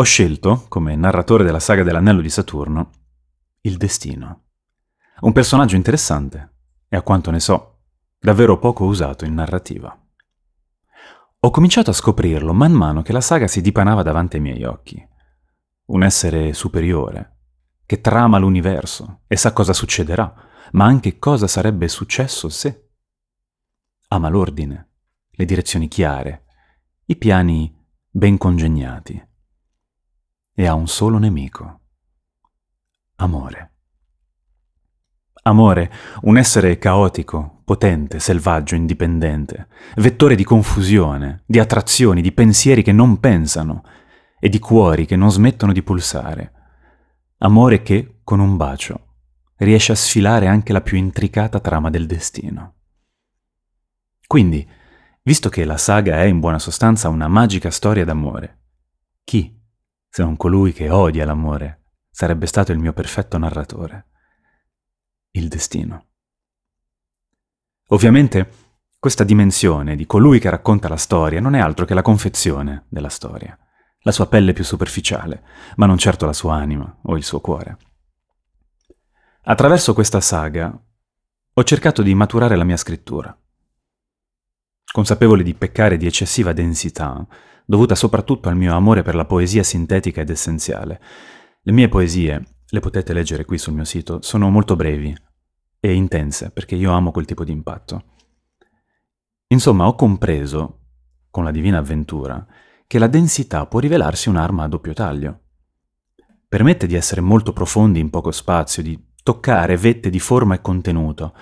Ho scelto, come narratore della saga dell'Anello di Saturno, il destino. Un personaggio interessante e, a quanto ne so, davvero poco usato in narrativa. Ho cominciato a scoprirlo man mano che la saga si dipanava davanti ai miei occhi. Un essere superiore, che trama l'universo e sa cosa succederà, ma anche cosa sarebbe successo se. Ama l'ordine, le direzioni chiare, i piani ben congegnati. E ha un solo nemico. Amore. Amore, un essere caotico, potente, selvaggio, indipendente, vettore di confusione, di attrazioni, di pensieri che non pensano e di cuori che non smettono di pulsare. Amore che, con un bacio, riesce a sfilare anche la più intricata trama del destino. Quindi, visto che la saga è in buona sostanza una magica storia d'amore, chi, se non colui che odia l'amore, sarebbe stato il mio perfetto narratore? il destino. Ovviamente questa dimensione di colui che racconta la storia non è altro che la confezione della storia, la sua pelle più superficiale, ma non certo la sua anima o il suo cuore. Attraverso questa saga ho cercato di maturare la mia scrittura. Consapevole di peccare di eccessiva densità, dovuta soprattutto al mio amore per la poesia sintetica ed essenziale, le mie poesie le potete leggere qui sul mio sito, sono molto brevi e intense perché io amo quel tipo di impatto. Insomma, ho compreso, con la divina avventura, che la densità può rivelarsi un'arma a doppio taglio. Permette di essere molto profondi in poco spazio, di toccare vette di forma e contenuto,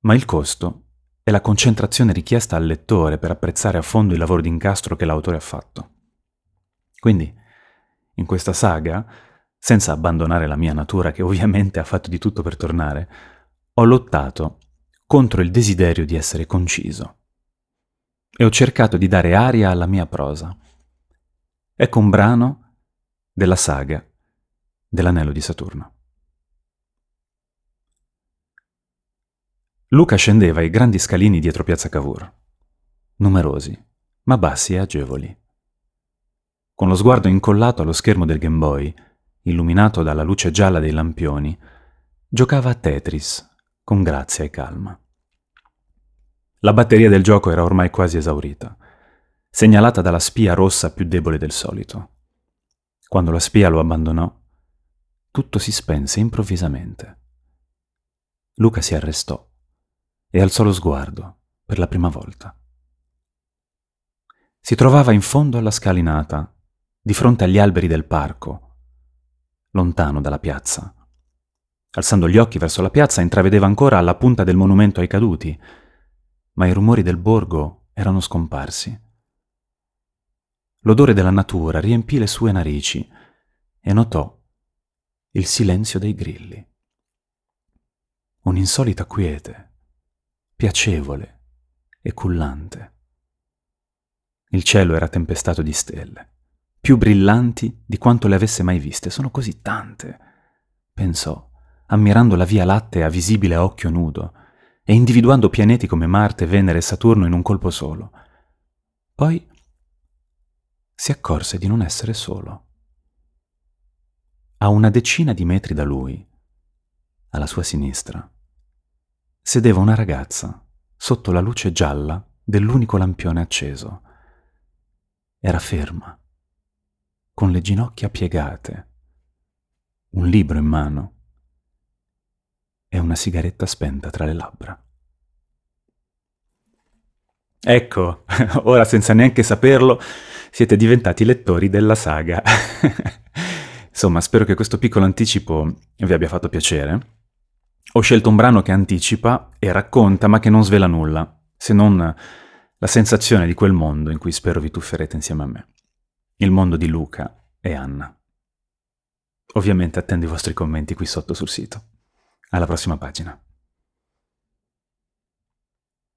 ma il costo è la concentrazione richiesta al lettore per apprezzare a fondo il lavoro d'incastro che l'autore ha fatto. Quindi, in questa saga, senza abbandonare la mia natura che ovviamente ha fatto di tutto per tornare, ho lottato contro il desiderio di essere conciso e ho cercato di dare aria alla mia prosa. Ecco un brano della saga dell'anello di Saturno. Luca scendeva i grandi scalini dietro piazza Cavour, numerosi, ma bassi e agevoli. Con lo sguardo incollato allo schermo del Game Boy, illuminato dalla luce gialla dei lampioni, giocava a Tetris con grazia e calma. La batteria del gioco era ormai quasi esaurita, segnalata dalla spia rossa più debole del solito. Quando la spia lo abbandonò, tutto si spense improvvisamente. Luca si arrestò e alzò lo sguardo per la prima volta. Si trovava in fondo alla scalinata, di fronte agli alberi del parco, lontano dalla piazza. Alzando gli occhi verso la piazza intravedeva ancora la punta del monumento ai caduti, ma i rumori del borgo erano scomparsi. L'odore della natura riempì le sue narici e notò il silenzio dei grilli. Un'insolita quiete, piacevole e cullante. Il cielo era tempestato di stelle più brillanti di quanto le avesse mai viste. Sono così tante, pensò, ammirando la Via Lattea visibile a occhio nudo e individuando pianeti come Marte, Venere e Saturno in un colpo solo. Poi si accorse di non essere solo. A una decina di metri da lui, alla sua sinistra, sedeva una ragazza sotto la luce gialla dell'unico lampione acceso. Era ferma con le ginocchia piegate, un libro in mano e una sigaretta spenta tra le labbra. Ecco, ora senza neanche saperlo, siete diventati lettori della saga. Insomma, spero che questo piccolo anticipo vi abbia fatto piacere. Ho scelto un brano che anticipa e racconta, ma che non svela nulla, se non la sensazione di quel mondo in cui spero vi tufferete insieme a me il mondo di Luca e Anna. Ovviamente attendo i vostri commenti qui sotto sul sito. Alla prossima pagina.